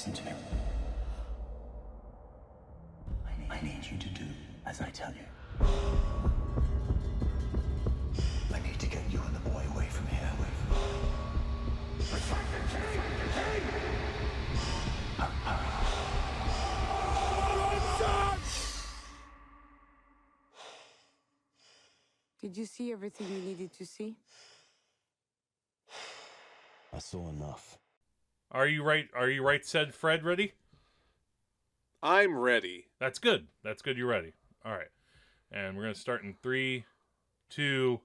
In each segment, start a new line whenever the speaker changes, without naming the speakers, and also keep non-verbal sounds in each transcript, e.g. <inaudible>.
Listen to me. I need, you to do as I tell you. I need to get you and the boy away from here. Away from here. Hurry, hurry.
Did you see everything you needed to see?
I saw enough.
Are you right? Are you right? Said Fred. Ready?
I'm ready.
That's good. That's good. You're ready. All right. And we're gonna start in three, two.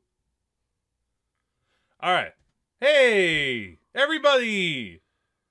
All right. Hey, everybody.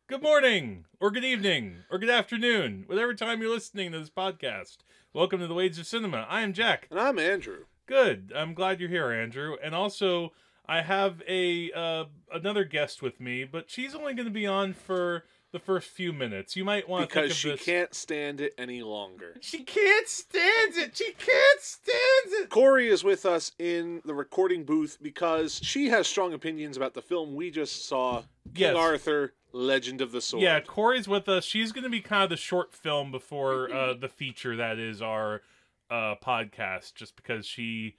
Good morning, or good evening, or good afternoon, whatever time you're listening to this podcast. Welcome to the Wages of Cinema. I am Jack.
And I'm Andrew.
Good. I'm glad you're here, Andrew. And also, I have a uh, another guest with me, but she's only going to be on for the first few minutes. You might want to think
Because she
this.
can't stand it any longer.
She can't stand it. She can't stand it.
Korey is with us in the recording booth because she has strong opinions about the film we just saw, King Arthur, Legend of the Sword.
Yeah, Korey's with us. She's going to be kind of the short film before uh, the feature that is our uh, podcast, just because she,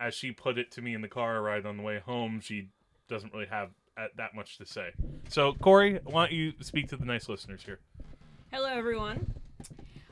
as she put it to me in the car ride on the way home, she doesn't really have uh, that much to say. So, Korey, why don't you speak to the nice listeners here?
Hello, everyone.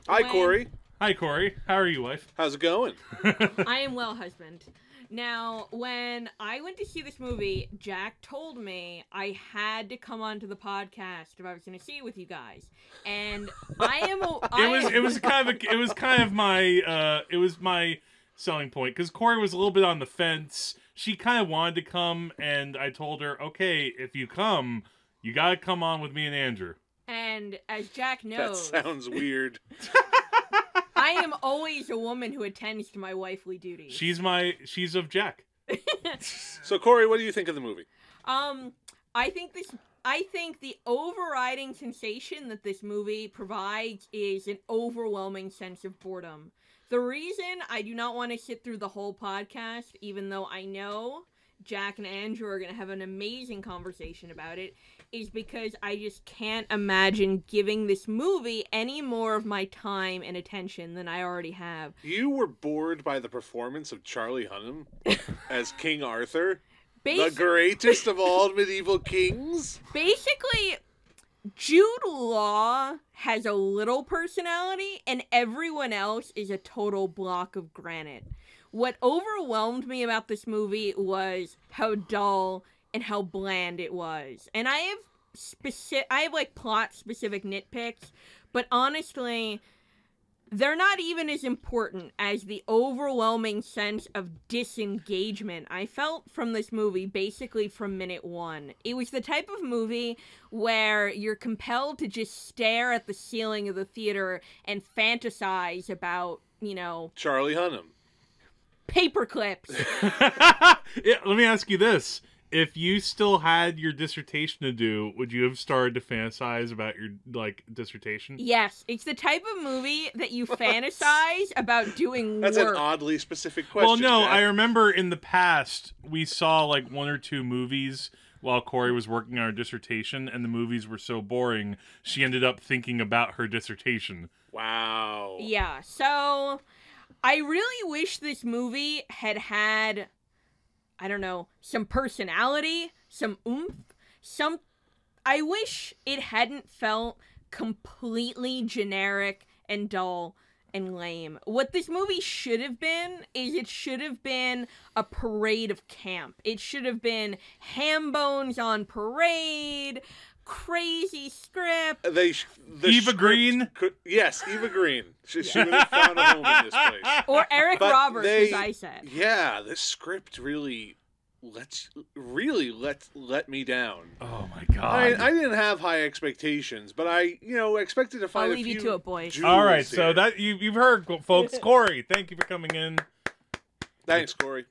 Hi,
When-
Korey.
Hi, Korey. How are you, wife?
How's it going? <laughs>
I am well, husband. Now, when I went to see this movie, Jack told me I had to come onto the podcast if I was going to see it with you guys, and I am. A, <laughs> I
it was it was kind of a, it was kind of my uh it was my selling point because Korey was a little bit on the fence. She kind of wanted to come, and I told her, okay, if you come, you gotta come on with me and Andrew.
and as Jack knows,
That
knows,
sounds <laughs> weird.
I am always a woman who attends to my wifely duties.
She's my she's of Jack. <laughs>
So, Korey, what do you think of the movie?
Um, I think this. I think the overriding sensation that this movie provides is an overwhelming sense of boredom. The reason I do not want to sit through the whole podcast, even though I know Jack and Andrew are going to have an amazing conversation about it, is because I just can't imagine giving this movie any more of my time and attention than I already have.
You were bored by the performance of Charlie Hunnam <laughs> as King Arthur, the greatest of all medieval kings.
basically Jude Law has a little personality and everyone else is a total block of granite. What overwhelmed me about this movie was how dull and how bland it was. And I have specific I have like plot specific nitpicks, but honestly they're not even as important as the overwhelming sense of disengagement I felt from this movie basically from minute one. It was the type of movie where you're compelled to just stare at the ceiling of the theater and fantasize about, you know,
Charlie Hunnam.
paper clips. <laughs>
yeah, let me ask you this: If you still had your dissertation to do, would you have started to fantasize about your like dissertation?
yes, it's the type of movie that you <laughs> fantasize about doing
That's
work.
an oddly specific question.
well, no,
Jack.
I remember in the past we saw like one or two movies while Korey was working on her dissertation, and the movies were so boring she ended up thinking about her dissertation.
Wow.
Yeah, so I really wish this movie had had, I don't know, some personality, some oomph, some. I wish it hadn't felt completely generic and dull and lame. What this movie should have been is it should have been a parade of camp. It should have been ham bones on parade, crazy script.
They sh- the
Eva
script
Green?
Could, yes, Eva Green. She, she would have found a home in this place. <laughs>
Or Eric
But
Roberts,
they-
as I said.
Yeah, this script really lets really let let me down.
Oh my god!
I didn't have high expectations, but I you know expected to find.
I'll
a
leave
few
you to it, boys.
jewels
All right, so that you you've heard, folks. <laughs> Korey, thank you for coming in.
thanks, Korey.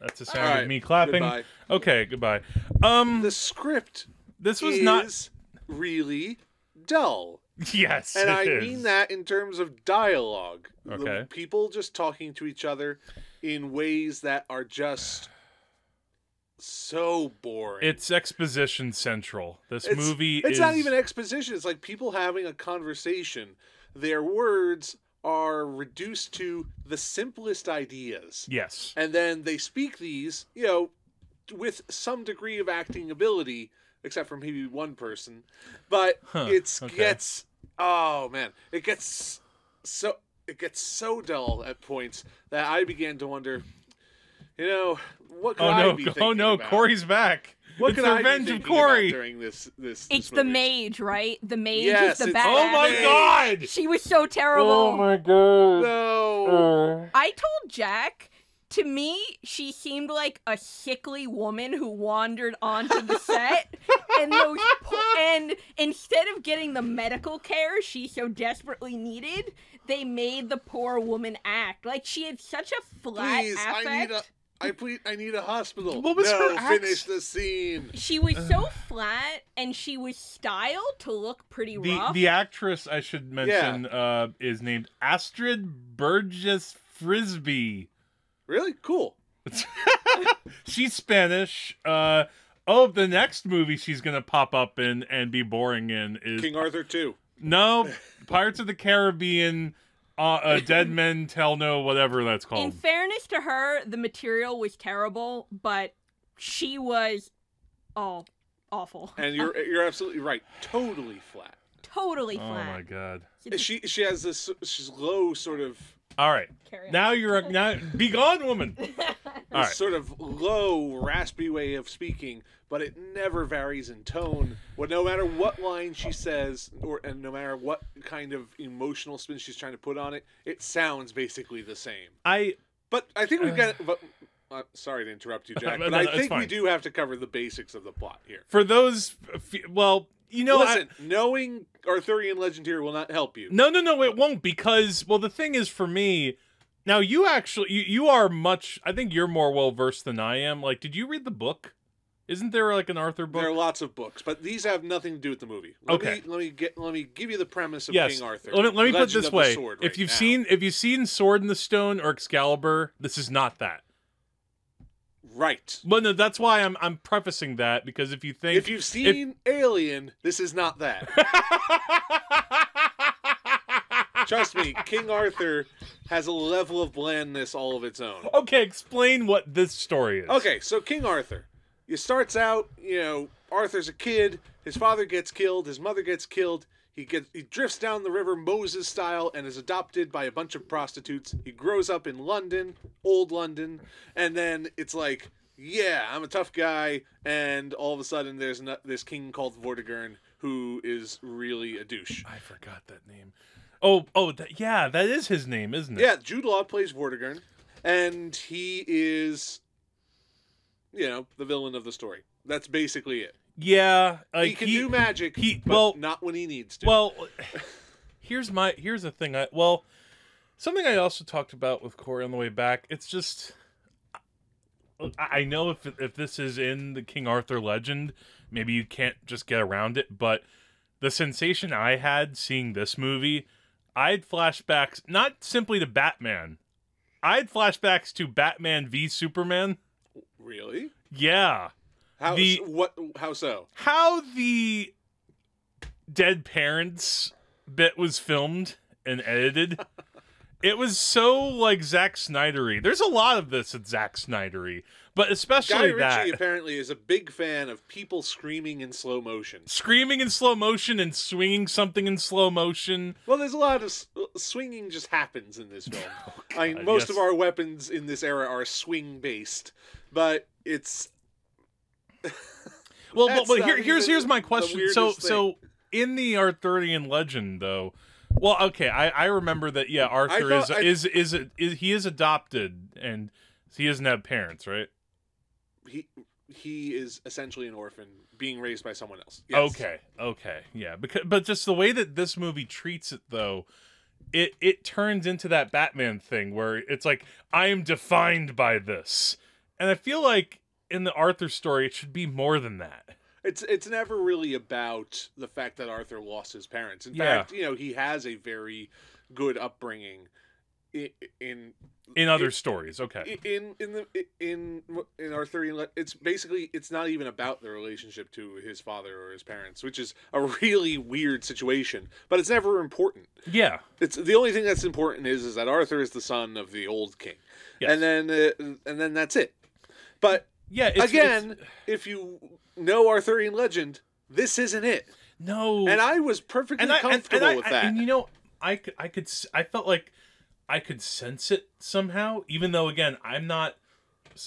That's the sound
right,
of me clapping.
goodbye.
Okay, goodbye. Um,
The script
this was not.
really dull. <laughs>
Yes,
And I
is.
mean that in terms of dialogue. The
Okay.
people just talking to each other in ways that are just so boring.
It's exposition central. This
It's-
movie
It's
is
not even exposition. It's like people having a conversation. Their words are reduced to the simplest ideas.
yes.
And then they speak these, you know, with some degree of acting ability, except for maybe one person. But
Huh,
it's
okay.
gets oh man, it gets so it gets so dull at points that I began to wonder, you know, what could
Oh
I
no!
be <laughs>
Oh
thinking
no!
about?
Korey's back.
What
it's
could
the
I be
revenge of
thinking about
Korey.
during this this?
It's
this
the mage, right? The mage
Yes,
is the
it's-
bad.
Oh my god!
She was so terrible.
Oh my god!
No.
Uh, I told Jack. To me, she seemed like a sickly woman who wandered onto the set, and those po- and instead of getting the medical care she so desperately needed, they made the poor woman act like she had such a flat
Please,
affect.
I need a I please I need a hospital.
What was
no,
her act-
finish the scene.
She was so flat, and she was styled to look pretty
The
rough.
the actress I should mention uh, is named Astrid Burgess Frisbee.
Really cool. <laughs>
She's Spanish. Uh, oh, the next movie she's gonna pop up in and be boring in is
King Arthur too.
no Pirates of the Caribbean. Uh, uh, Dead Men Tell No, whatever that's called.
In fairness to her, the material was terrible, but she was oh awful.
And you're <laughs> you're absolutely right. Totally flat.
totally
Oh my god!
She she has this she's low sort of
All right,
Carry on.
now you're a, now be gone, woman. <laughs> All
this sort of low raspy way of speaking, but it never varies in tone. Well, no matter what line she says, or and no matter what kind of emotional spin she's trying to put on it, it sounds basically the same.
I
But I think we've got. But uh, sorry to interrupt you, <laughs> Jack. But
no,
I
it's
think we do have to cover the basics of the plot here.
for those, well, you know, I-
knowing Arthurian legend here will not help you.
No, no, no, it won't because well, the thing is for me. Now you actually you, you are much. I think you're more well versed than I am. Like, did you read the book? Isn't there like an Arthur book?
There are lots of books, but these have nothing to do with the movie. Let
Okay.
Me, let me get. Let me give you the premise of
yes.
King Arthur.
Let me, let me put it this way: if
right
you've
now.
seen if you've seen Sword in the Stone or Excalibur, this is not that.
Right,
But no, that's why I'm I'm prefacing that because if you think
if you've seen Alien, this is not that. <laughs> Trust me, King Arthur has a level of blandness all of its own.
okay, explain what this story is.
Okay, so King Arthur. It starts out, you know, Arthur's a kid. His father gets killed. His mother gets killed. He gets he drifts down the river Moses style and is adopted by a bunch of prostitutes. He grows up in London, old London, and then it's like, yeah, I'm a tough guy. And all of a sudden, there's no, this king called Vortigern who is really a douche.
I forgot that name. Oh, oh, that, yeah, that is his name, isn't it?
Yeah, Jude Law plays Vortigern, and he is, you know, the villain of the story. That's basically it.
Yeah, like
he can do magic,
he-
but
well-
not when he needs to.
Well, <laughs> here's my here's the thing. I well, something I also talked about with Corey on the way back. It's just I I know if if this is in the King Arthur legend, maybe you can't just get around it. But the sensation I had seeing this movie, I had flashbacks not simply to Batman. I had flashbacks to Batman v Superman.
really,
Yeah.
How
The-
what? How so?
how the dead parents bit was filmed and edited. <laughs> it was so like Zack Snydery. There's a lot of this at Zack Snydery, but
Guy
especially
Ritchie
that
apparently is a big fan of people screaming in slow motion.
screaming in slow motion and swinging something in slow motion.
Well, there's a lot of s- uh, swinging just happens in this film. <laughs> Oh, I mean, most
yes.
of our weapons in this era are swing based, but it's
Well, but, but here, here's here's my question. So
weirdest
so in the Arthurian legend though. Well, okay, I, I remember that. Yeah, Arthur is,
I-
is is is he is adopted and he doesn't have parents, right?
he he is essentially an orphan being raised by someone else. Yes.
Okay, okay, yeah. Because but just the way that this movie treats it, though, it it turns into that Batman thing where it's like I am defined by this, and I feel like in the Arthur story it should be more than that.
It's it's never really about the fact that Arthur lost his parents. In
Yeah.
fact, you know, he has a very good upbringing. in in
in other stories. Okay.
in in the in in Arthurian it's basically it's not even about the relationship to his father or his parents which is a really weird situation but it's never important
Yeah.
it's the only thing that's important is is that Arthur is the son of the old king
Yes.
and then uh, and then that's it but
Yeah. It's,
again
it's-
if you know Arthurian legend this isn't it
no.
and I was perfectly
and I, and,
comfortable
and
with
I-
that
and you know, I could, I could, I felt like I could sense it somehow, even though again, I'm not,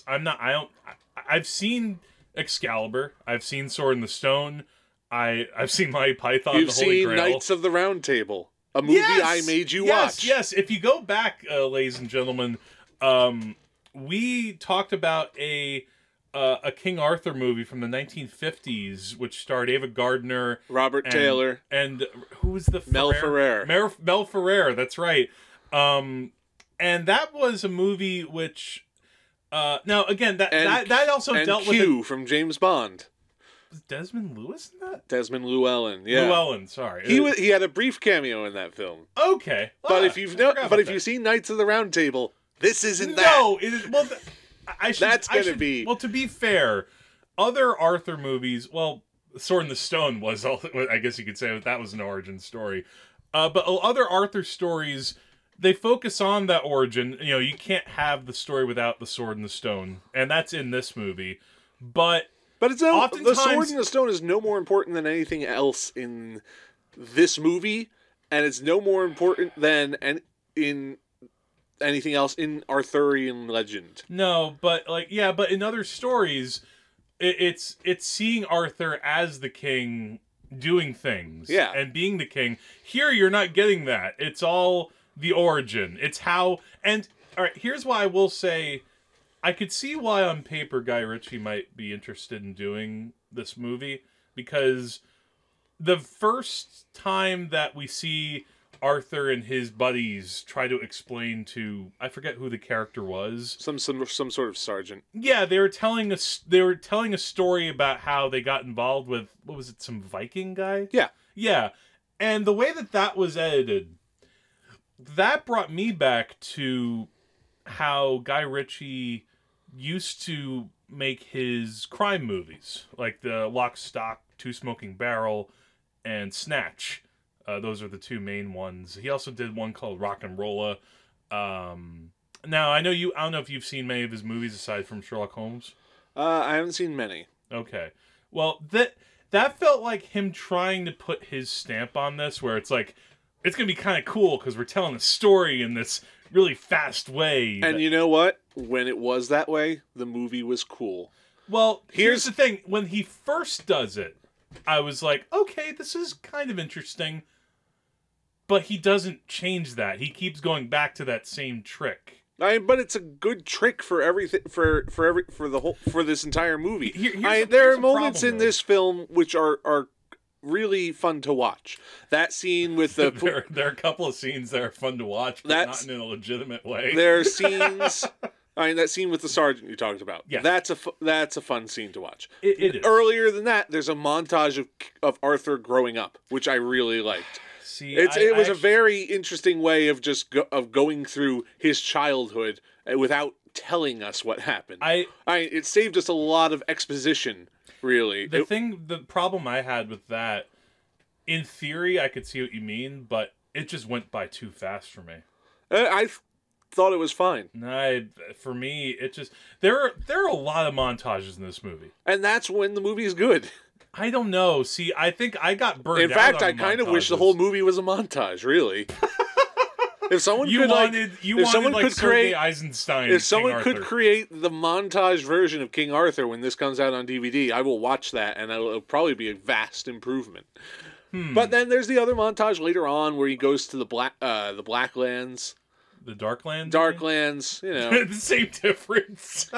I'm not, I don't, I, I've seen Excalibur, I've seen Sword in the Stone, I, I've seen my Python,
you've
the Holy
seen
Grail.
Knights of the Round Table a movie I made you
yes,
watch
Yes, if you go back, uh, ladies and gentlemen, um, we talked about a uh, a King Arthur movie from the 1950s, which starred Ava Gardner,
Robert
and,
Taylor
and who was the
Mel Ferrer.
Mel, Mel Ferrer, that's right. Um, and that was a movie which, uh, now again that
And-
that, that also dealt with
Q from James Bond
was Desmond Lewis in that.
Desmond Llewellyn. Yeah,
Llewellyn, sorry.
he was, he had a brief cameo in that film.
okay,
But
Ah,
if you've no, but if
that.
you've seen Knights of the Round Table, this isn't that.
No, it is well. Th- I should.
That's gonna
should-
be-
Well, to be fair, other Arthur movies. Well, Sword in the Stone was. all- I guess you could say that was an origin story. Uh, but other Arthur stories, they focus on that origin. You know, you can't have the story without the Sword in the Stone, and that's in this movie. But
But it's no. The Sword in the Stone is no more important than anything else in this movie, and it's no more important than an, in anything else in Arthurian legend.
No, but like yeah, but in other stories, it, it's it's seeing Arthur as the king doing things,
Yeah.
and being the king. Here, you're not getting that. It's all the origin. It's how. And all right, here's why I will say, I could see why on paper Guy Ritchie might be interested in doing this movie because the first time that we see Arthur and his buddies try to explain to I forget who the character was.
Some some some sort of sergeant.
Yeah, they were telling us they were telling a story about how they got involved with what was it some Viking guy?
Yeah.
Yeah. And the way that that was edited that brought me back to how Guy Ritchie used to make his crime movies, like the Lock, Stock, Two Smoking Barrel, and Snatch. Uh, those are the two main ones. He also did one called RocknRolla. Um, now I know you. I don't know if you've seen many of his movies aside from Sherlock Holmes.
Uh, I haven't seen many.
Okay. Well, that that felt like him trying to put his stamp on this, where it's like it's gonna be kind of cool because we're telling a story in this really fast way.
And
that-
you know what? When it was that way, the movie was cool.
well, here's
here's-
the thing: when he first does it, I was like, okay, this is kind of interesting. But he doesn't change that. He keeps going back to that same trick.
I but it's a good trick for everything for for every for the whole for this entire movie.
Here-
I, there are moments
problem,
in
though.
this film which are are really fun to watch. That scene with the <laughs>
there, there are a couple of scenes that are fun to watch, but
That's-
not in a legitimate way.
there are <laughs> scenes. I mean that scene with the sergeant you talked about.
Yeah,
that's a fu- that's a fun scene to watch.
It- it is.
Earlier than that, there's a montage of of Arthur growing up, which I really liked.
See,
It's
I-
it was
I
a very interesting way of just go, of going through his childhood uh, without telling us what happened.
I
I it saved us a lot of exposition. Really,
the
It-
thing the problem i had with that in theory i could see what you mean but it just went by too fast for me
I I thought it was fine,
I, for me it just there are there are a lot of montages in this movie
and that's when the movie is good. <laughs>
i don't know see i think i got burned
In fact, I kind of wish the whole movie was a montage. Really, <laughs> if someone
you
could
wanted
like,
you
if
wanted
someone
like
could
Sergei
create,
Eisenstein
if someone could create the montage version of King Arthur when this comes out on DVD, I will watch that, and it'll, it'll probably be a vast improvement.
Hmm.
But then there's the other montage later on where he goes to the black uh, the Blacklands,
the Darklands
Darklands. You know, <laughs>
the same difference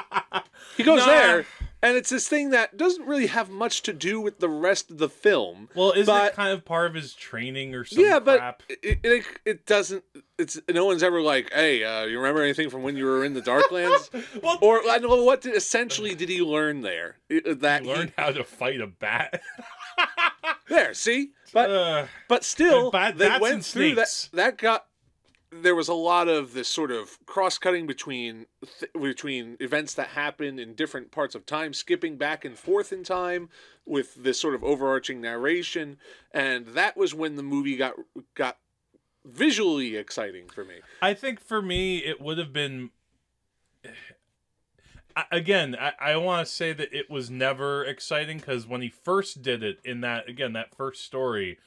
<laughs>
he goes
Nah.
there, and it's this thing that doesn't really have much to do with the rest of the film.
well isn't
But-
it kind of part of his training or some
yeah, but it, it it doesn't. It's no one's ever like, hey, uh, you remember anything from when you were in the Darklands? <laughs>
well
or I know what did, essentially did he learn there? That
he learned how to fight a bat
there. See, <laughs> but
Uh,
but still, they went through that. That got there was a lot of this sort of cross cutting between th- between events that happen in different parts of time, skipping back and forth in time with this sort of overarching narration, and that was when the movie got got visually exciting for me.
I think for me, it would have been. Again, I, I want to say that it was never exciting because when he first did it in that again that first story,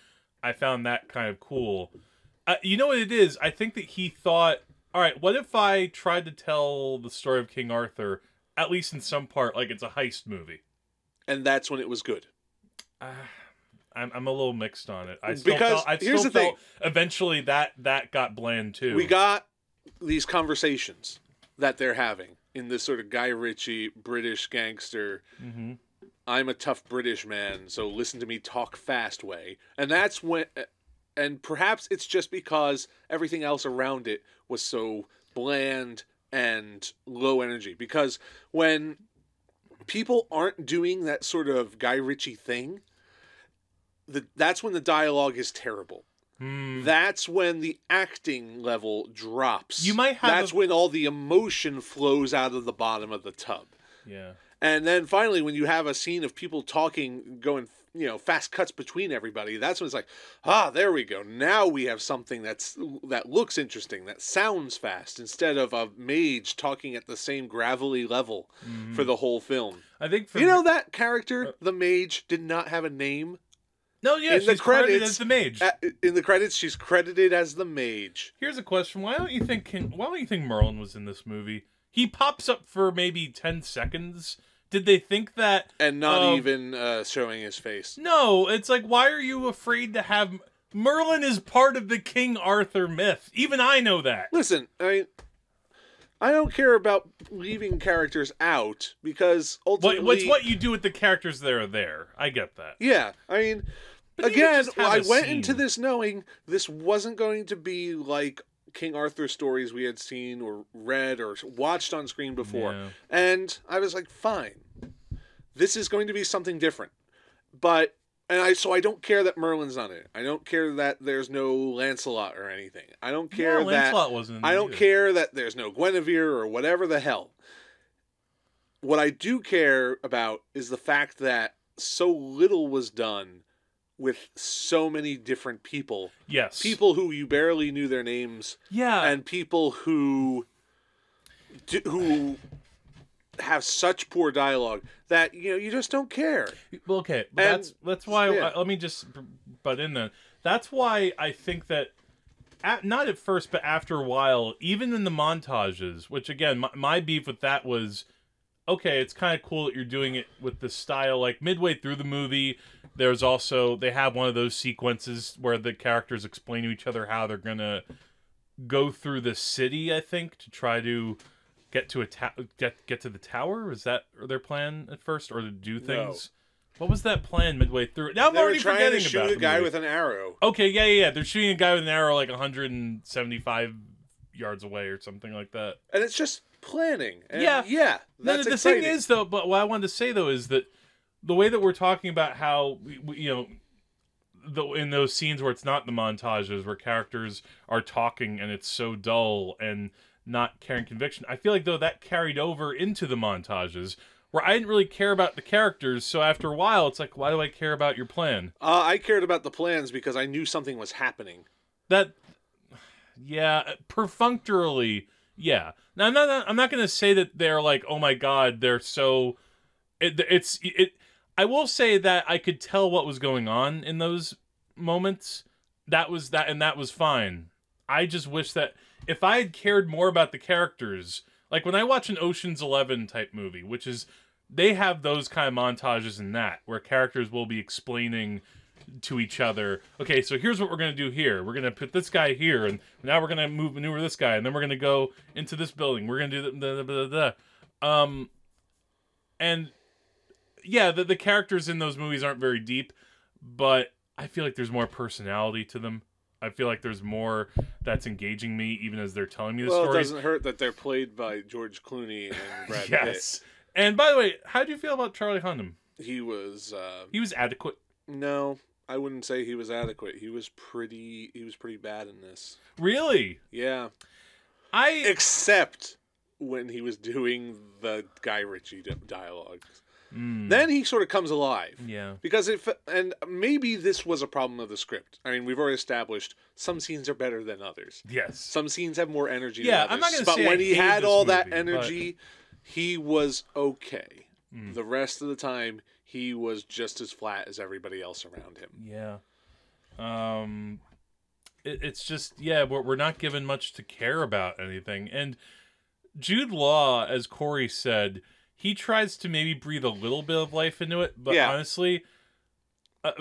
I found that kind of cool. Uh, you know what it is? I think that he thought, all right, what if I tried to tell the story of King Arthur, at least in some part, like it's a heist movie?
And that's when it was good.
I'm, I'm a little mixed on it. I still
Because
felt, I
here's the thing.
eventually that that got bland too.
We got these conversations that they're having in this sort of Guy Ritchie British gangster.
hmm
I'm a tough British man, so listen to me talk fast way. And that's when, and perhaps it's just because everything else around it was so bland and low energy. Because when people aren't doing that sort of Guy Ritchie thing, the, that's when the dialogue is terrible.
Hmm.
That's when the acting level drops.
You might have
That's
a-
when all the emotion flows out of the bottom of the tub.
Yeah.
And then finally, when you have a scene of people talking, going, you know, fast cuts between everybody, that's when it's like, ah, there we go. Now we have something that's that looks interesting, that sounds fast, instead of a mage talking at the same gravelly level for the whole film.
I think for
You know that character, the mage, did not have a name.
no, yeah,
in the
she's credited as the mage.
At- in the credits, she's credited as the mage.
Here's a question: Why don't you think King, Why don't you think Merlin was in this movie? He pops up for maybe ten seconds. Did they think that?
And not
Um,
even uh, showing his face.
No, it's like why are you afraid to have Merlin is part of the King Arthur myth. Even I know that.
Listen, I mean, I don't care about leaving characters out because ultimately,
it's what you do with the characters that are there. I get that.
Yeah, I mean,
But
again, I went
scene.
into this knowing this wasn't going to be like King Arthur stories we had seen or read or watched on screen before,
Yeah.
and I was like, fine, this is going to be something different. But and I so I don't care that Merlin's on it. I don't care that there's no Lancelot or anything. I don't care
yeah,
that
Lancelot wasn't.
I don't
either.
care that there's no Guinevere or whatever the hell. What I do care about is the fact that so little was done with so many different people.
Yes.
People who you barely knew their names
Yeah.
and people who do, who have such poor dialogue that you know you just don't care.
Well, okay,
And-
that's that's why.
yeah.
uh, let me just butt in then. That's why I think that, at, not at first, but after a while, even in the montages, which again, my, my beef with that was, okay, it's kind of cool that you're doing it with the style. Like midway through the movie, there's also they have one of those sequences where the characters explain to each other how they're gonna go through the city. I think to try to get to a ta- get get to the tower. Was that their plan at first, or to do things? What was that plan midway through? Now I'm
They were
already
trying
forgetting
to shoot
about
a
the
guy
movie.
with an arrow.
Okay, yeah, yeah, yeah. They're shooting a guy with an arrow like 175 yards away or something like that.
And it's just planning. And
Yeah.
yeah.
No,
That's
the
exciting.
thing is, though, but what I wanted to say though is that the way that we're talking about how we, we, you know, the in those scenes where it's not the montages where characters are talking and it's so dull and not carrying conviction. I feel like though that carried over into the montages where I didn't really care about the characters. So after a while, it's like, why do I care about your plan?
Uh, I cared about the plans because I knew something was happening.
that yeah perfunctorily yeah now i'm not i'm not gonna say that they're like oh my god they're so it, it's it i will say that i could tell what was going on in those moments that was that and that was fine i just wish that if i had cared more about the characters like when i watch an oceans 11 type movie which is they have those kind of montages in that where characters will be explaining to each other. Okay, so here's what we're gonna do here. We're gonna put this guy here, and now we're gonna move maneuver this guy, and then we're gonna go into this building. We're gonna do the, the, the, the, the. um, and yeah, the the characters in those movies aren't very deep, but I feel like there's more personality to them. I feel like there's more that's engaging me, even as they're telling me the
Well, it doesn't hurt that they're played by George Clooney and <laughs> Brad
yes. And by the way, how do you feel about Charlie Hunnam?
He was uh,
He was adequate.
no. I wouldn't say he was adequate. He was pretty. He was pretty bad in this.
Really?
Yeah,
I
except when he was doing the Guy Ritchie di- dialogue.
Mm,
Then he sort of comes alive.
yeah.
Because if and maybe this was a problem of the script. I mean, we've already established some scenes are better than others.
Yes.
Some scenes have more energy.
Yeah,
than
I'm not gonna
But
say I
when he had all that
movie, but-
energy, he was okay.
Mm.
The rest of the time, he was just as flat as everybody else around him.
Yeah. Um it, it's just yeah, we're we're not given much to care about anything. And Jude Law, as Korey said, he tries to maybe breathe a little bit of life into it, but
Yeah.
honestly, uh,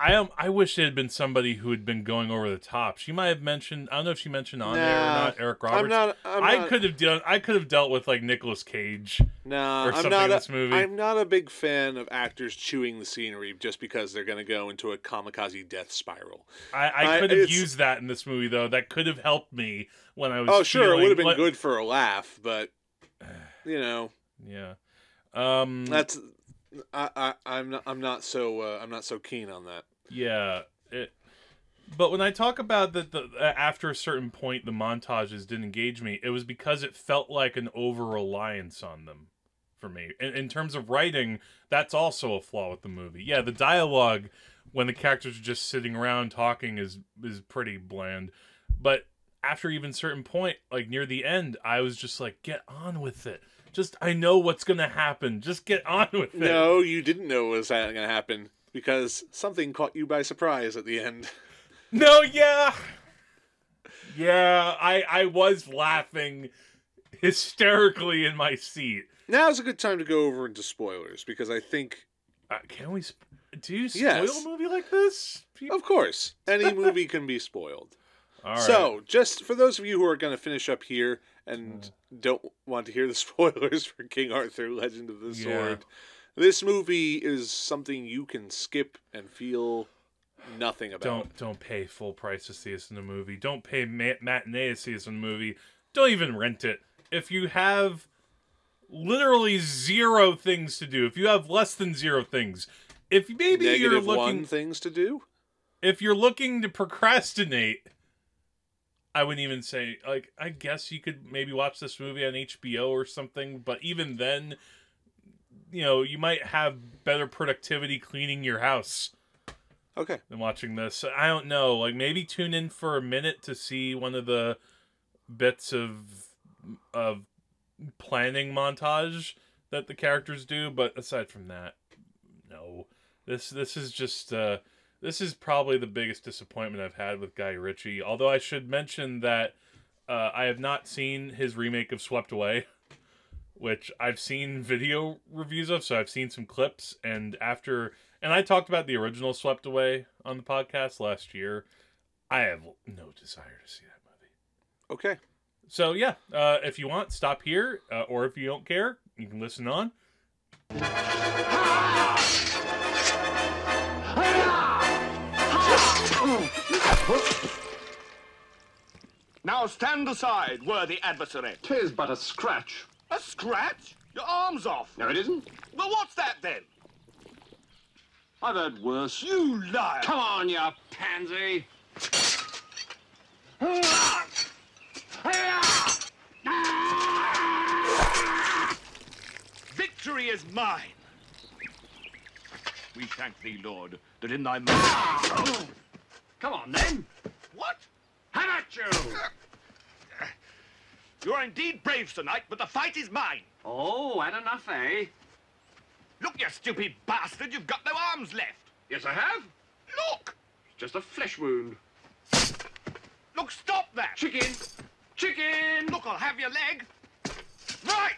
I am. I wish it had been somebody who had been going over the top. She might have mentioned. I don't know if she mentioned on there or not. Eric Roberts.
I'm not. I'm
I
not,
could have done. I could have dealt with like Nicolas Cage.
Nah,
or
I'm not.
in
A,
this movie.
I'm not a big fan of actors chewing the scenery just because they're going to go into a kamikaze death spiral.
I, I
I-
could have used that in this movie though. That could have helped me when I was.
Oh, sure, it would have been
like-
good for a laugh, but you know,
Yeah. Um.
that's. I, I, I'm not. I'm not so. Uh, I'm not so keen on that.
Yeah. It, but when I talk about that, the after a certain point the montages didn't engage me, it was because it felt like an over reliance on them for me. In, in terms of writing, that's also a flaw with the movie. Yeah, the dialogue when the characters are just sitting around talking is is pretty bland, but after even certain point, like near the end, I was just like, get on with it. Just I know what's gonna happen. Just get on with it.
No, you didn't know it was going to happen because something caught you by surprise at the end. <laughs>
No, yeah. Yeah, I I was laughing hysterically in my seat.
Now's a good time to go over into spoilers because I think,
Uh, can we sp- do you spoil
Yes.
a movie like this? People-
of course, any <laughs> movie can be spoiled.
All right.
So, just for those of you who are going to finish up here and hmm. don't want to hear the <laughs> spoilers for King Arthur: Legend of the
Yeah.
Sword, this movie is something you can skip and feel nothing about.
don't don't pay full price to see us in the movie. Don't pay ma- matinee to see us in a movie. Don't even rent it. If you have literally zero things to do, if you have less than zero things, if maybe you're looking
one things to do.
if you're looking to procrastinate, I wouldn't even say like I guess you could maybe watch this movie on HBO or something, but even then you know, you might have better productivity cleaning your house
Okay.
than watching this. I don't know, like maybe tune in for a minute to see one of the bits of of planning montage that the characters do, but aside from that, no. This this is just uh this is probably the biggest disappointment I've had with Guy Ritchie. Although I should mention that uh, I have not seen his remake of Swept Away, which I've seen video reviews of. So I've seen some clips, and after and I talked about the original Swept Away on the podcast last year. I have no desire to see that movie.
Okay.
So yeah, uh, if you want, stop here, uh, or if you don't care, you can listen on.
Now stand aside, worthy adversary.
Tis but a scratch.
A scratch? Your arm's off.
No, it isn't.
Well, what's that then?
I've heard worse.
You liar!
Come on, you pansy.
Victory is mine. We thank thee, Lord, that in thy mercy.
Come on, then.
What?
Have at you.
You are indeed brave, tonight, but the fight is mine.
Oh, had enough, eh?
Look, you stupid bastard, you've got no arms left.
Yes, I have.
Look!
It's Just a flesh wound.
Look, stop that!
Chicken. Chicken.
Look, I'll have your leg. Right!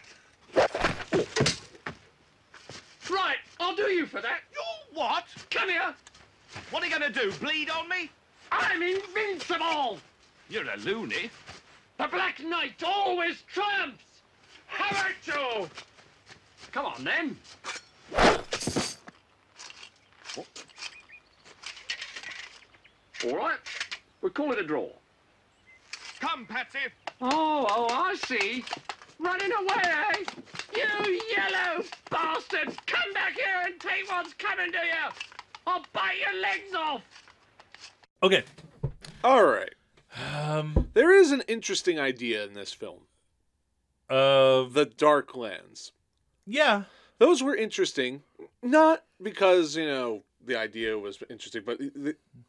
Right, I'll do you for that.
You what?
Come here.
What are you going to do, bleed on me?
I'm invincible.
You're a loony.
The Black Knight always triumphs. How about you. Come on, then. All right. We'll call it a draw.
Come, Patsy.
Oh, oh, I see. Running away, eh? You yellow bastard! Come back here and take what's coming to you! I'll bite your legs off.
Okay.
All right.
Um.
There is an interesting idea in this film.
Uh.
The Dark Lands.
Yeah.
Those were interesting, not because you know the idea was interesting, but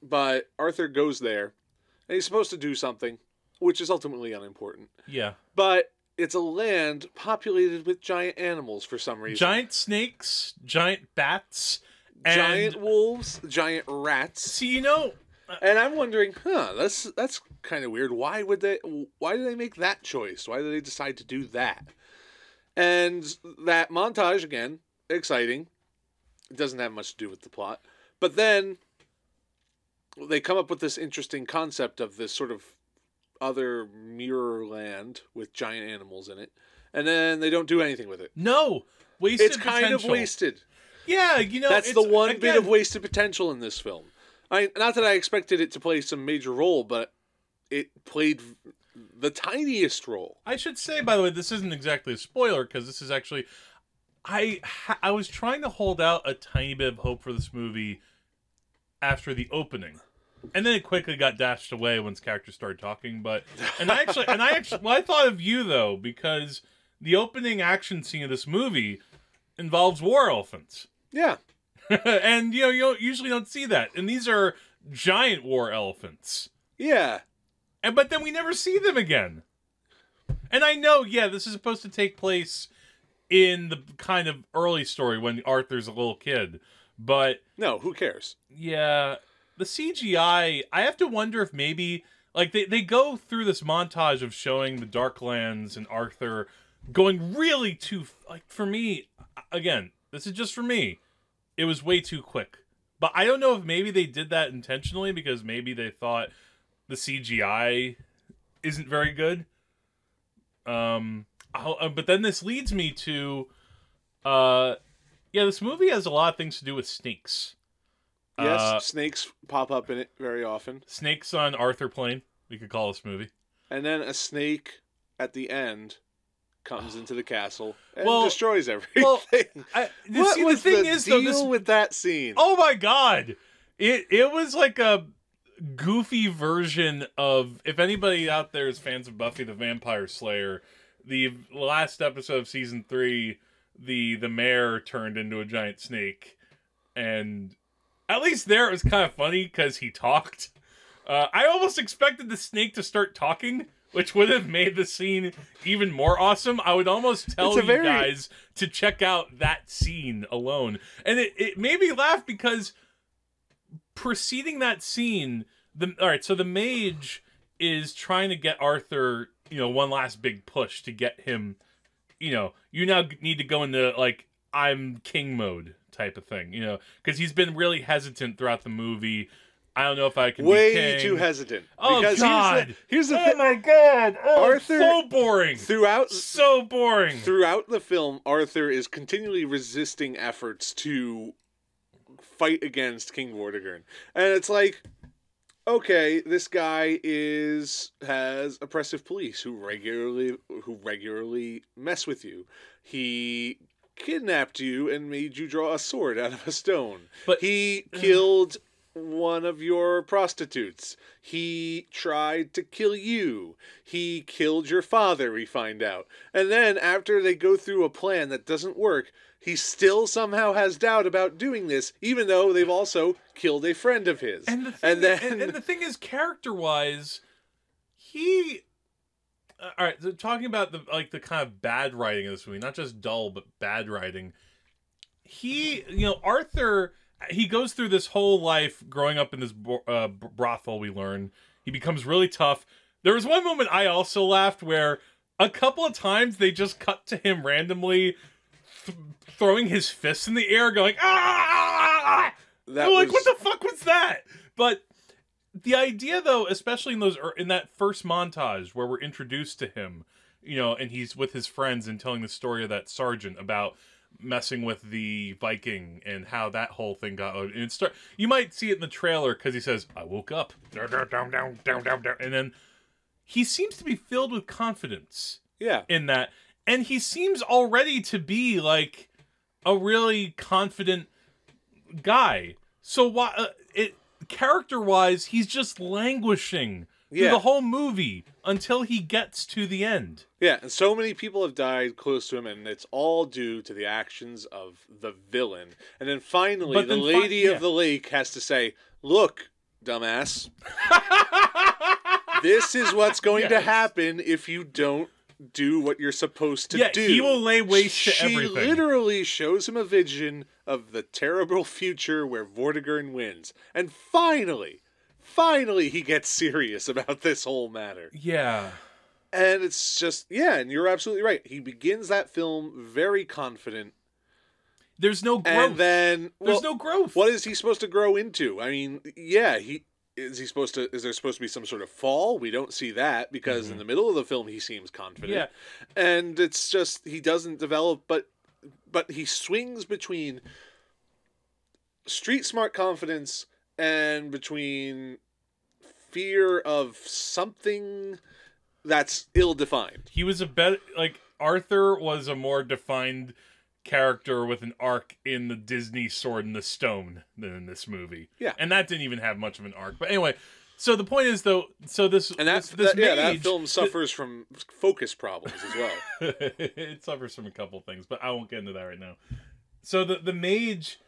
but Arthur goes there, and he's supposed to do something, which is ultimately unimportant.
Yeah.
But it's a land populated with giant animals for some reason.
Giant snakes, giant bats, and
giant wolves, giant rats.
see, you know, uh,
And I'm wondering, huh? That's that's kind of weird. Why would they? Why did they make that choice? Why did they decide to do that? And that montage again, exciting. It doesn't have much to do with the plot, but then they come up with this interesting concept of this sort of other mirror land with giant animals in it, and then they don't do anything with it.
no wasted.
It's kind of wasted.
Yeah, you know,
That's the one bit of wasted potential in this film. I not that I expected it to play some major role, but it played the tiniest role.
I should say, by the way, this isn't exactly a spoiler because this is actually. I I was trying to hold out a tiny bit of hope for this movie after the opening, and then it quickly got dashed away once characters started talking. But and I actually and I <laughs> actually well, I thought of you though because the opening action scene of this movie involves war elephants,
Yeah, <laughs>
and you know you don't, usually don't see that, and these are giant war elephants.
yeah,
And but then we never see them again. And I know, yeah, this is supposed to take place in the kind of early story when Arthur's a little kid. But
no, who cares?
yeah, the CGI, I have to wonder if maybe like they, they go through this montage of showing the Darklands and Arthur going really too like for me again, this is just for me. It was way too quick. But I don't know if maybe they did that intentionally because maybe they thought the CGI isn't very good. Um uh, but then this leads me to uh yeah, this movie has a lot of things to do with snakes.
Yes,
Uh,
snakes pop up in it very often,
Snakes on Arthur Plane. We could call this movie.
and then a snake at the end comes into the castle and
Well-
destroys everything.
well, I, the, <laughs>
what
see,
was
the thing
the
is,
deal
though, this
with that scene?
Oh my god. It it was like a goofy version of if anybody out there is fans of Buffy the Vampire Slayer, the last episode of season 3, the the mayor turned into a giant snake and at least there it was kind of funny cuz he talked. Uh, I almost expected the snake to start talking, which would have made the scene even more awesome. I would almost tell you
very-
guys to check out that scene alone. And it, it made me laugh because preceding that scene, the all right, so the mage is trying to get Arthur, you know, one last big push to get him, you know, you now need to go into like I'm king mode type of thing, you know, because he's been really hesitant throughout the movie. I don't know if I can
Way too hesitant.
Oh
because
God!
Here's the, here's the
oh
thing.
my God! Oh,
Arthur-
so boring.
Throughout
So boring.
throughout the film, Arthur is continually resisting efforts to fight against King Vortigern, and it's like, okay, this guy is has oppressive police who regularly who regularly mess with you. He kidnapped you and made you draw a sword out of a stone.
But-
he killed one of your prostitutes. He tried to kill you. He killed your father, we find out. And then after they go through a plan that doesn't work, he still somehow has doubt about doing this, even though they've also killed a friend of his.
And the thing,
and then
and, and the thing is, character wise, he. uh, all right, so talking about the like the kind of bad writing of this movie, not just dull but bad writing. He, you know, Arthur, he goes through this whole life growing up in this uh, brothel. We learn he becomes really tough. There was one moment I also laughed where a couple of times they just cut to him randomly th- throwing his fists in the air, going ah.
that
I'm like,
was-
what the fuck was that? But the idea, though, especially in those in that first montage where we're introduced to him, you know, and he's with his friends and telling the story of that sergeant about messing with the Viking and how that whole thing got. And it start. You might see it in the trailer because he says, "I woke up," down, down, down, down, down, down, down, and then he seems to be filled with confidence
yeah.
in that and he seems already to be like a really confident guy So why uh, it character wise, he's just languishing through
Yeah.
the whole movie until he gets to the end.
Yeah, and so many people have died close to him, and it's all due to the actions of the villain. And then finally, the
then fi-
lady
yeah.
of the lake has to say, "Look, dumbass, <laughs> this is what's going to happen if you don't." Do what you're supposed to
Yeah,
do.
he will lay waste to everything.
she literally shows him a vision of the terrible future where Vortigern wins. And finally, finally, he gets serious about this whole matter.
Yeah.
And it's just, yeah, and you're absolutely right. He begins that film very confident.
There's no growth.
And then,
There's no growth.
What is he supposed to grow into? I mean, yeah, he is he supposed to is there supposed to be some sort of fall? We don't see that because in mm-hmm. the middle of the film he seems confident.
Yeah.
And it's just he doesn't develop but but he swings between street smart confidence and between fear of something that's ill defined.
he was a better like Arthur was a more defined character with an arc in the Disney Sword in the Stone than in this movie.
Yeah.
and that didn't even have much of an arc. But anyway, so the point is though, so this
And that,
this, this
that- yeah, that
mage-
film suffers from focus problems as well. <laughs>
it suffers from a couple things, but I won't get into that right now. So the the mage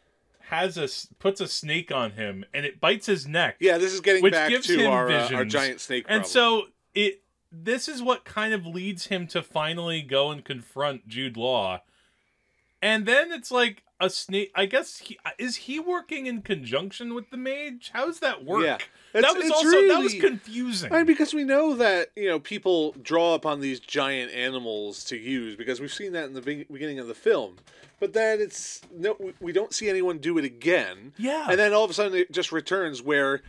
has a puts a snake on him and it bites his neck.
Yeah, this is getting
which
back
gives
to
him
our, uh, our giant snake
And
problem.
so it this is what kind of leads him to finally go and confront Jude Law. And then it's like a snake. I guess he is he working in conjunction with the mage. How does that work?
Yeah.
That was also that was
really-
confusing.
I mean, because we know that you know people draw upon these giant animals to use because we've seen that in the be- beginning of the film, but then it's no, we- we don't see anyone do it again.
Yeah.
and then all of a sudden it just returns where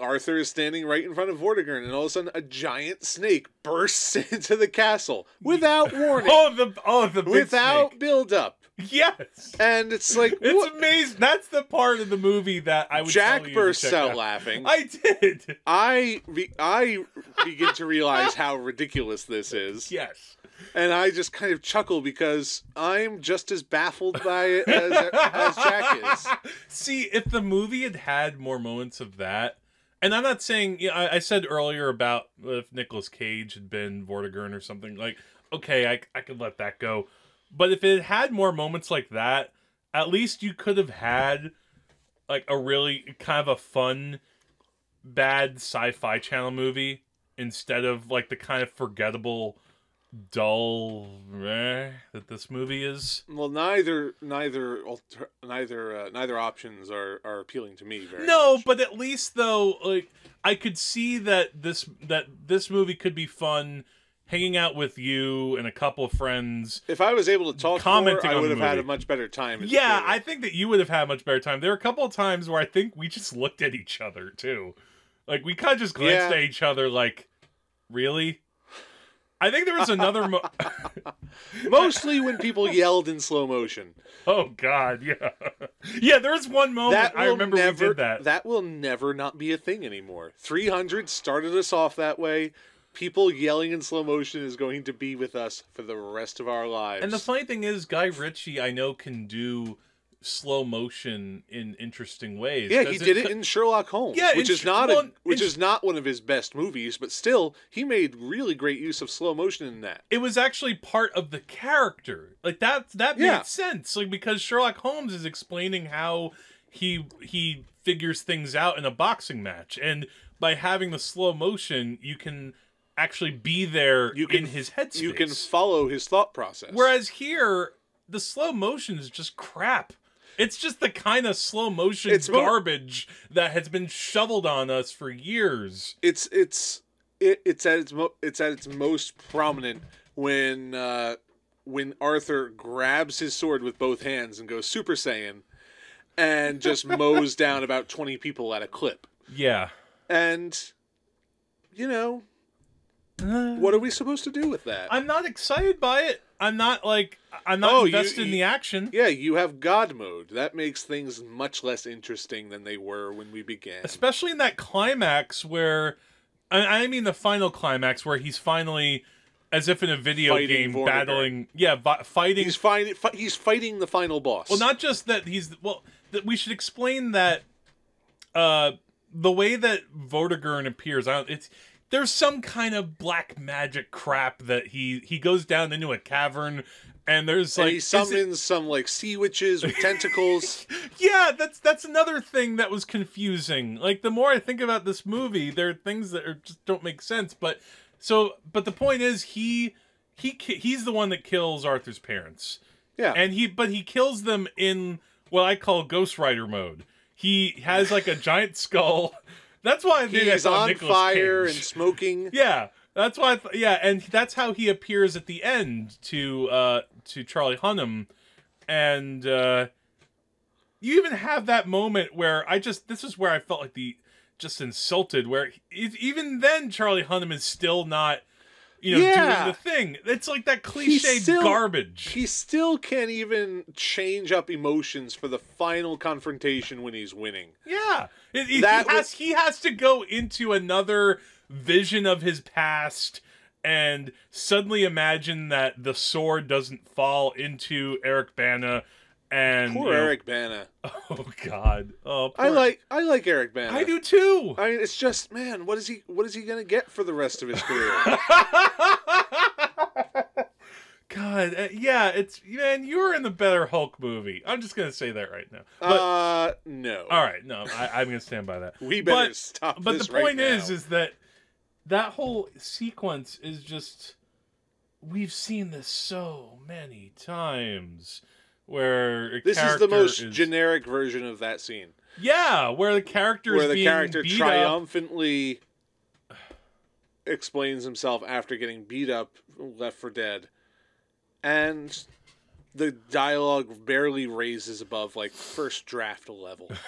Arthur is standing right in front of Vortigern, and all of a sudden a giant snake bursts <laughs> into the castle without warning,
oh the oh the
without
snake.
build up,
yes.
and it's like
It's
what?
amazing. That's the part of the movie that I would.
Jack
tell you to
bursts
check
out laughing.
I did.
I re- I begin to realize how ridiculous this is,
Yes.
and I just kind of chuckle because I'm just as baffled by it as, as Jack is. <laughs>
See, if the movie had had more moments of that, and I'm not saying, you know, I, I said earlier about if Nicolas Cage had been Vortigern or something, like, okay, I, I could let that go. But if it had more moments like that, at least you could have had like a really kind of a fun, bad sci-fi channel movie instead of like the kind of forgettable, dull eh, that this movie is.
Well, neither neither alter, neither uh, neither options are, are appealing to me very
No,
much.
but at least though, like I could see that this that this movie could be fun hanging out with you and a couple of friends.
if I was able to talk
commenting
more, I would have had a much better time.
Yeah. I think that you would have had a much better time. There were a couple of times where I think we just looked at each other too. Like we kind of just glanced
Yeah.
at each other like, really? I think there was another mo- <laughs>
mostly when people yelled in slow motion.
Oh god, yeah. Yeah, there was one moment
That
I remember
never,
we did that.
will never not be a thing anymore. 300 started us off that way. People yelling in slow motion is going to be with us for the rest of our lives.
And the funny thing is, Guy Ritchie, I know, can do slow motion in interesting ways.
yeah, he did it in Sherlock Holmes,
Yeah,
which is not
well,
a, which is not one of his best movies, but still he made really great use of slow motion in that.
It was actually part of the character. Like that. That
Yeah.
made sense. Like because Sherlock Holmes is explaining how he he figures things out in a boxing match, and by having the slow motion, you can actually be there
You can
in his headspace.
You can follow his thought process.
Whereas here, the slow motion is just crap. It's just the kind of slow motion
It's mo-
garbage that has been shoveled on us for years.
it's it's it, it's at its mo- it's at its most prominent when uh, when Arthur grabs his sword with both hands and goes Super Saiyan, and just <laughs> mows down about twenty people at a clip.
Yeah.
And you know, what are we supposed to do with that?
I'm not excited by it. I'm not like I'm not
Oh, you-
invested in the action.
yeah, you have God mode. That makes things much less interesting than they were when we began.
Especially in that climax where I, I mean the final climax where he's finally as if in a video
Fighting
game battling yeah vi- fighting
He's fighting. Fi- he's fighting the final boss.
Well, not just that he's well, that we should explain that uh the way that Vortigern appears, I don't, it's there's some kind of black magic crap that he he goes down into a cavern and there's
and
like
he
is it-
summons some like sea witches with tentacles. <laughs>
yeah, that's that's another thing that was confusing. Like the more I think about this movie, there are things that are just don't make sense. But so, but the point is, he he he's the one that kills Arthur's parents,
Yeah.
and he but he kills them in what I call Ghost Rider mode. He has like a giant skull. That's why I think I
He's
saw
on
Nicolas
fire
Cage.
and smoking. <laughs>
Yeah, that's why. I th- yeah, and that's how he appears at the end to uh to Charlie Hunnam, and uh you even have that moment where I just this is where I felt like the just insulted. Where e- even then Charlie Hunnam is still not. You know,
Yeah.
doing the thing. It's like that cliche
still-
garbage.
He still can't even change up emotions for the final confrontation when he's winning.
Yeah, It-
That
he has
was-
he has to go into another vision of his past and suddenly imagine that the sword doesn't fall into Eric Bana and
Poor
you know-
Eric Bana. <laughs>
Oh God. Oh,
I like I like Eric Bana.
I do too.
I mean, it's just man, what is he? What is he gonna get for the rest of his career? <laughs>
God, uh, yeah, it's man, you're in the better Hulk movie. I'm just gonna say that right now. But
uh, no.
all right, no, I, I'm gonna stand by that. <laughs>
We better
But-
stop.
But the
right
point is,
now.
is that that whole sequence is just we've seen this so many times where
this is the most
is-
generic version of that scene,
yeah, where the character
where
is
the
being
character
beat up.
triumphantly <sighs> explains himself after getting beat up, left for dead, and the dialogue barely raises above like first draft level. <laughs>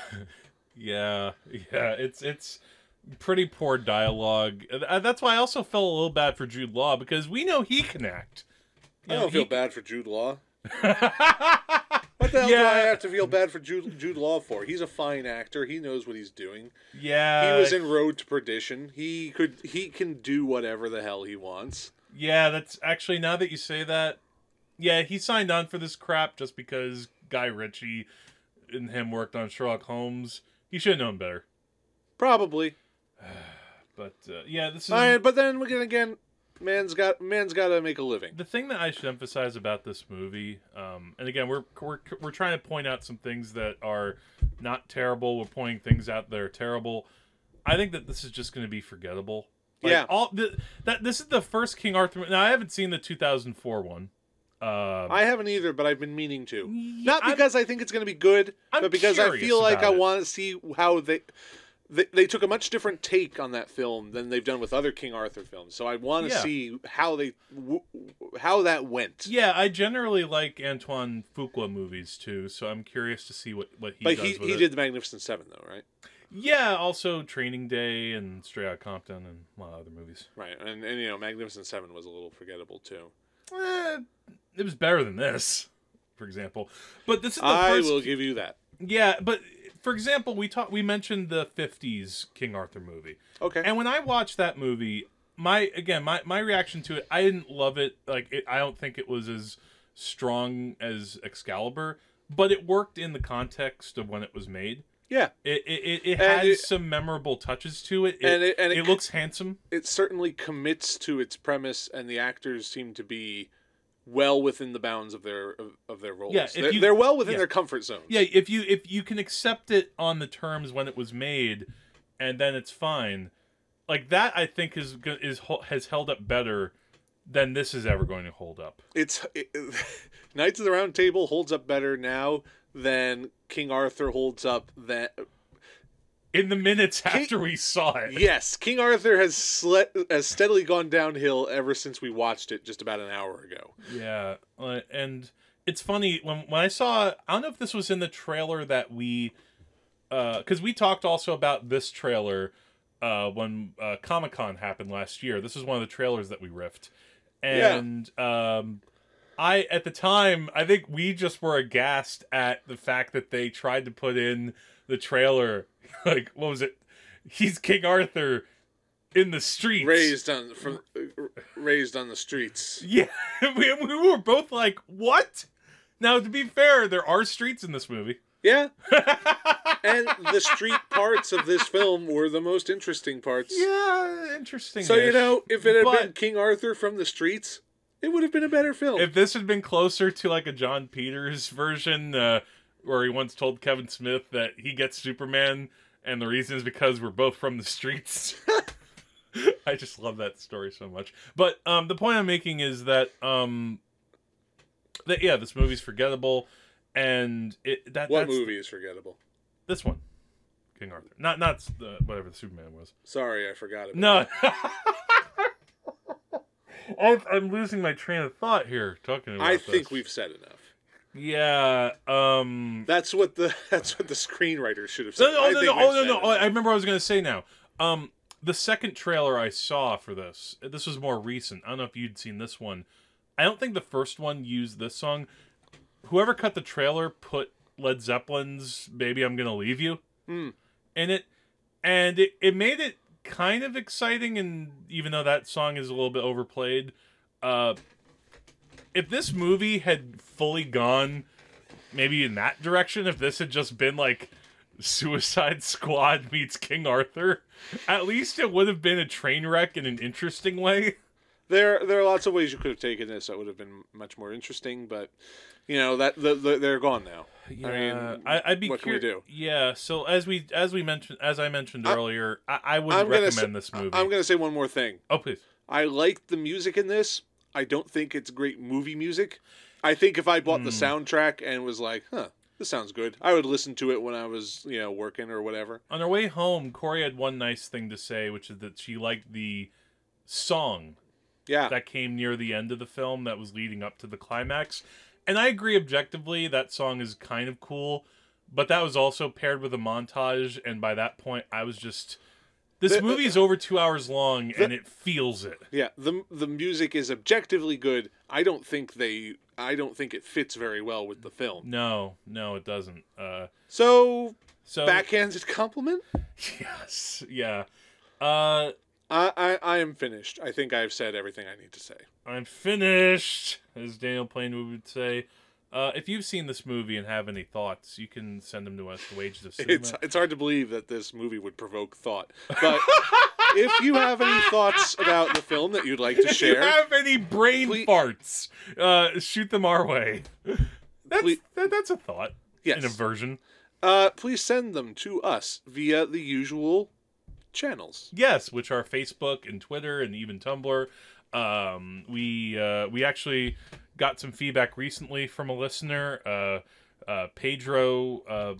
Yeah, yeah, it's it's pretty poor dialogue. That's why I also felt a little bad for Jude Law because we know he can act.
I
You
don't
know,
feel
he-
bad for Jude Law. <laughs> What the hell do I have to feel bad for Jude, Jude Law for? He's a fine actor. He knows what he's doing.
Yeah,
he was in Road to Perdition. He could he can do whatever the hell he wants.
Yeah, that's actually now that you say that, yeah, he signed on for this crap just because Guy Ritchie and him worked on Sherlock Holmes. He should have known better.
Probably. <sighs>
But uh, yeah, this is
right, but then again, again, man's got man's got to make a living.
the thing that I should emphasize about this movie. Um, and again, we're, we're we're trying to point out some things that are not terrible. We're pointing things out that are terrible. I think that this is just going to be forgettable. Like,
Yeah.
All the, that this is the first King Arthur. Now I haven't seen the 2004 one. Uh,
I haven't either, but I've been meaning to. Not
I'm-
because i think it's going to be good,
I'm
but because I feel like I
it.
want to see how they, they they took a much different take on that film than they've done with other King Arthur films. So I want to
Yeah.
see how they w- how that went.
Yeah, I generally like Antoine Fuqua movies too, so I'm curious to see what what he
but
does
he he
it.
did the Magnificent Seven though, right?
Yeah, also Training Day and Straight Outta Compton and a lot of other movies.
Right, and and you know Magnificent Seven was a little forgettable too.
Eh, it was better than this, for example. But this is the
I
first.
will give you that.
Yeah, but for example, we talked. We mentioned the '50s King Arthur movie,
Okay.
and when I watched that movie, my again my my reaction to it, I didn't love it. Like it, I don't think it was as strong as Excalibur, but it worked in the context of when it was made.
yeah,
It it, it, has
it-
some memorable touches to it. It,
and it- and it
looks handsome.
it certainly commits to its premise, and the actors seem to be well within the bounds of their of, of their roles.
Yeah,
they're,
you-
they're well within
yeah.
their comfort zones.
Yeah, if you if you can accept it on the terms when it was made, and then it's fine. Like that, I think is is has held up better than this is ever going to hold up.
it's it, <laughs> Knights of the Round Table holds up better now than King Arthur holds up. That
In the minutes after we saw it,
yes, King Arthur has sle- has steadily gone downhill ever since we watched it just about an hour ago.
Yeah, uh, and it's funny when when I saw. I don't know if this was in the trailer that we, because we talked also about this trailer uh, when uh, Comic Con happened last year. This is one of the trailers that we riffed,
Yeah.
and um, I at the time I think we just were aghast at the fact that they tried to put in the trailer <laughs> like what was it? He's King Arthur in the streets.
Raised on from raised on the streets.
Yeah, <laughs> we, we were both like, "What?" Now, to be fair, there are streets in this movie.
Yeah. <laughs> and the street parts of this film were the most interesting parts.
Yeah, interesting.
So you know, if it had been King Arthur from the streets, it would have been a better film.
if this had been closer to like a John Peters version, uh, where he once told Kevin Smith that he gets Superman, and the reason is because we're both from the streets. <laughs> I just love that story so much. But um, the point I'm making is that um, that yeah, this movie's forgettable, and it that
what
that's
movie is forgettable?
this one, King Arthur, not not the, whatever the Superman was.
Sorry, I forgot it.
No. <laughs> I'm, I'm losing my train of thought here talking about
I
this.
think we've said enough.
Yeah. Um.
That's what the <laughs> that's what the screenwriter should have said.
No, no,
I
no, no, oh, no, no. Oh. I remember what I was going to say now. Um, the second trailer I saw for this, this was more recent. I don't know if you'd seen this one. I don't think the first one used this song. Whoever cut the trailer put Led Zeppelin's "Baby I'm Gonna Leave You"
Hmm.
in it, and it, it made it kind of exciting. And even though that song is a little bit overplayed, uh, if this movie had fully gone maybe in that direction, if this had just been like Suicide Squad meets King Arthur, at least it would have been a train wreck in an interesting way.
There there are lots of ways you could have taken this that would have been much more interesting, but you know that the, the, they're gone now. I mean,
I, I'd be
what can we do?
Yeah, so as we as we mentioned as I mentioned
I-
earlier, I, I would recommend
say,
this movie.
I'm going to say one more thing.
Oh please.
I liked the music in this. I don't think it's great movie music. I think if I bought the
Hmm.
soundtrack and was like, "Huh, this sounds good," I would listen to it when I was, you know, working or whatever.
On our way home, Korey had one nice thing to say, which is that she liked the song
Yeah.
that came near the end of the film that was leading up to the climax. And I agree objectively that song is kind of cool, but that was also paired with a montage and by that point I was just this movie is over 2 hours long and it feels it.
Yeah, the the music is objectively good. I don't think they I don't think it fits very well with the film.
No, no it doesn't. Uh
So,
so
backhanded compliment? <laughs>
yes. Yeah. Uh
I, I I am finished. I think I've said everything I need to say.
I'm finished, as Daniel Plainview would say. Uh, if you've seen this movie and have any thoughts, you can send them to us. The Wages of Cinema.
It's it's hard to believe that this movie would provoke thought. But if you have any thoughts about the film that you'd like to share,
If you have any brain
Please-
farts, uh, shoot them our way. That's
Please-
that, that's a thought.
Yes.
In a version.
uh, please send them to us via the usual channels.
Yes, which are Facebook and Twitter and even Tumblr. Um, we uh, we actually got some feedback recently from a listener, uh, uh, Pedro. Uh,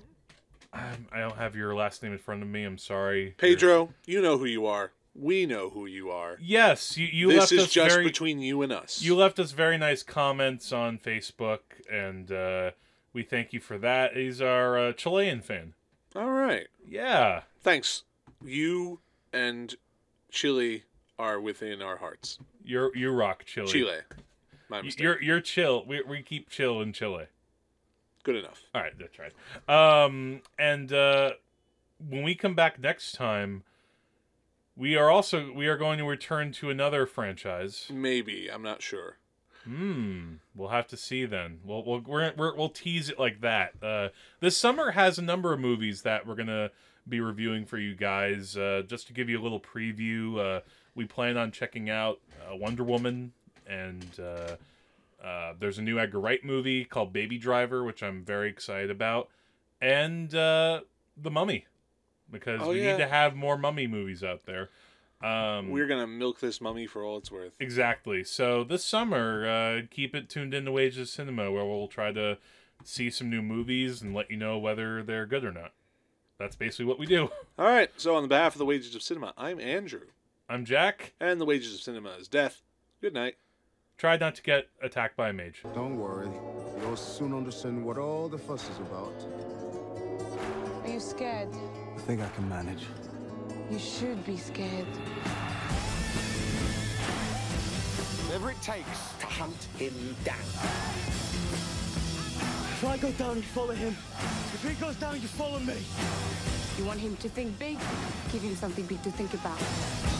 I'm- don't have your last name in front of me. I'm sorry,
Pedro, you know who you are. We know who you are.
Yes, you, you
this
left
is
us
just
very
between you and us.
you left us very nice comments on Facebook, and uh, we thank you for that. He's our uh, Chilean fan.
All right.
Yeah,
Thanks. You and Chile are within our hearts.
you're you rock Chile.
Chile. My mistake.
You're you're chill. We we keep chill in Chile.
Good enough.
All right, that's right. Um, and uh, when we come back next time, we are also we are going to return to another franchise.
Maybe. I'm not sure.
Hmm. We'll have to see then. We'll we'll we're, we're, we'll tease it like that. Uh, this summer has a number of movies that we're gonna be reviewing for you guys. Uh, just to give you a little preview, uh, we plan on checking out uh, Wonder Woman, and uh, uh, there's a new Edgar Wright movie called Baby Driver, which I'm very excited about, and uh, The Mummy, because
Oh,
we
yeah.
need to have more Mummy movies out there. Um,
We're gonna milk this mummy for all it's worth.
Exactly. So this summer, uh, keep it tuned in to Wages of Cinema, where we'll try to see some new movies and let you know whether they're good or not. That's basically what we do. <laughs>
All right. So on behalf of the Wages of Cinema, I'm Andrew,
I'm Jack.
and the Wages of Cinema is death. Good night.
Try not to get attacked by a mage.
Don't worry. You'll soon understand what all the fuss is about.
Are you scared?
I think I can manage.
You should be scared.
Whatever it takes to hunt him down.
If I go down, you follow him. If he goes down, you follow me.
You want him to think big? Give him something big to think about.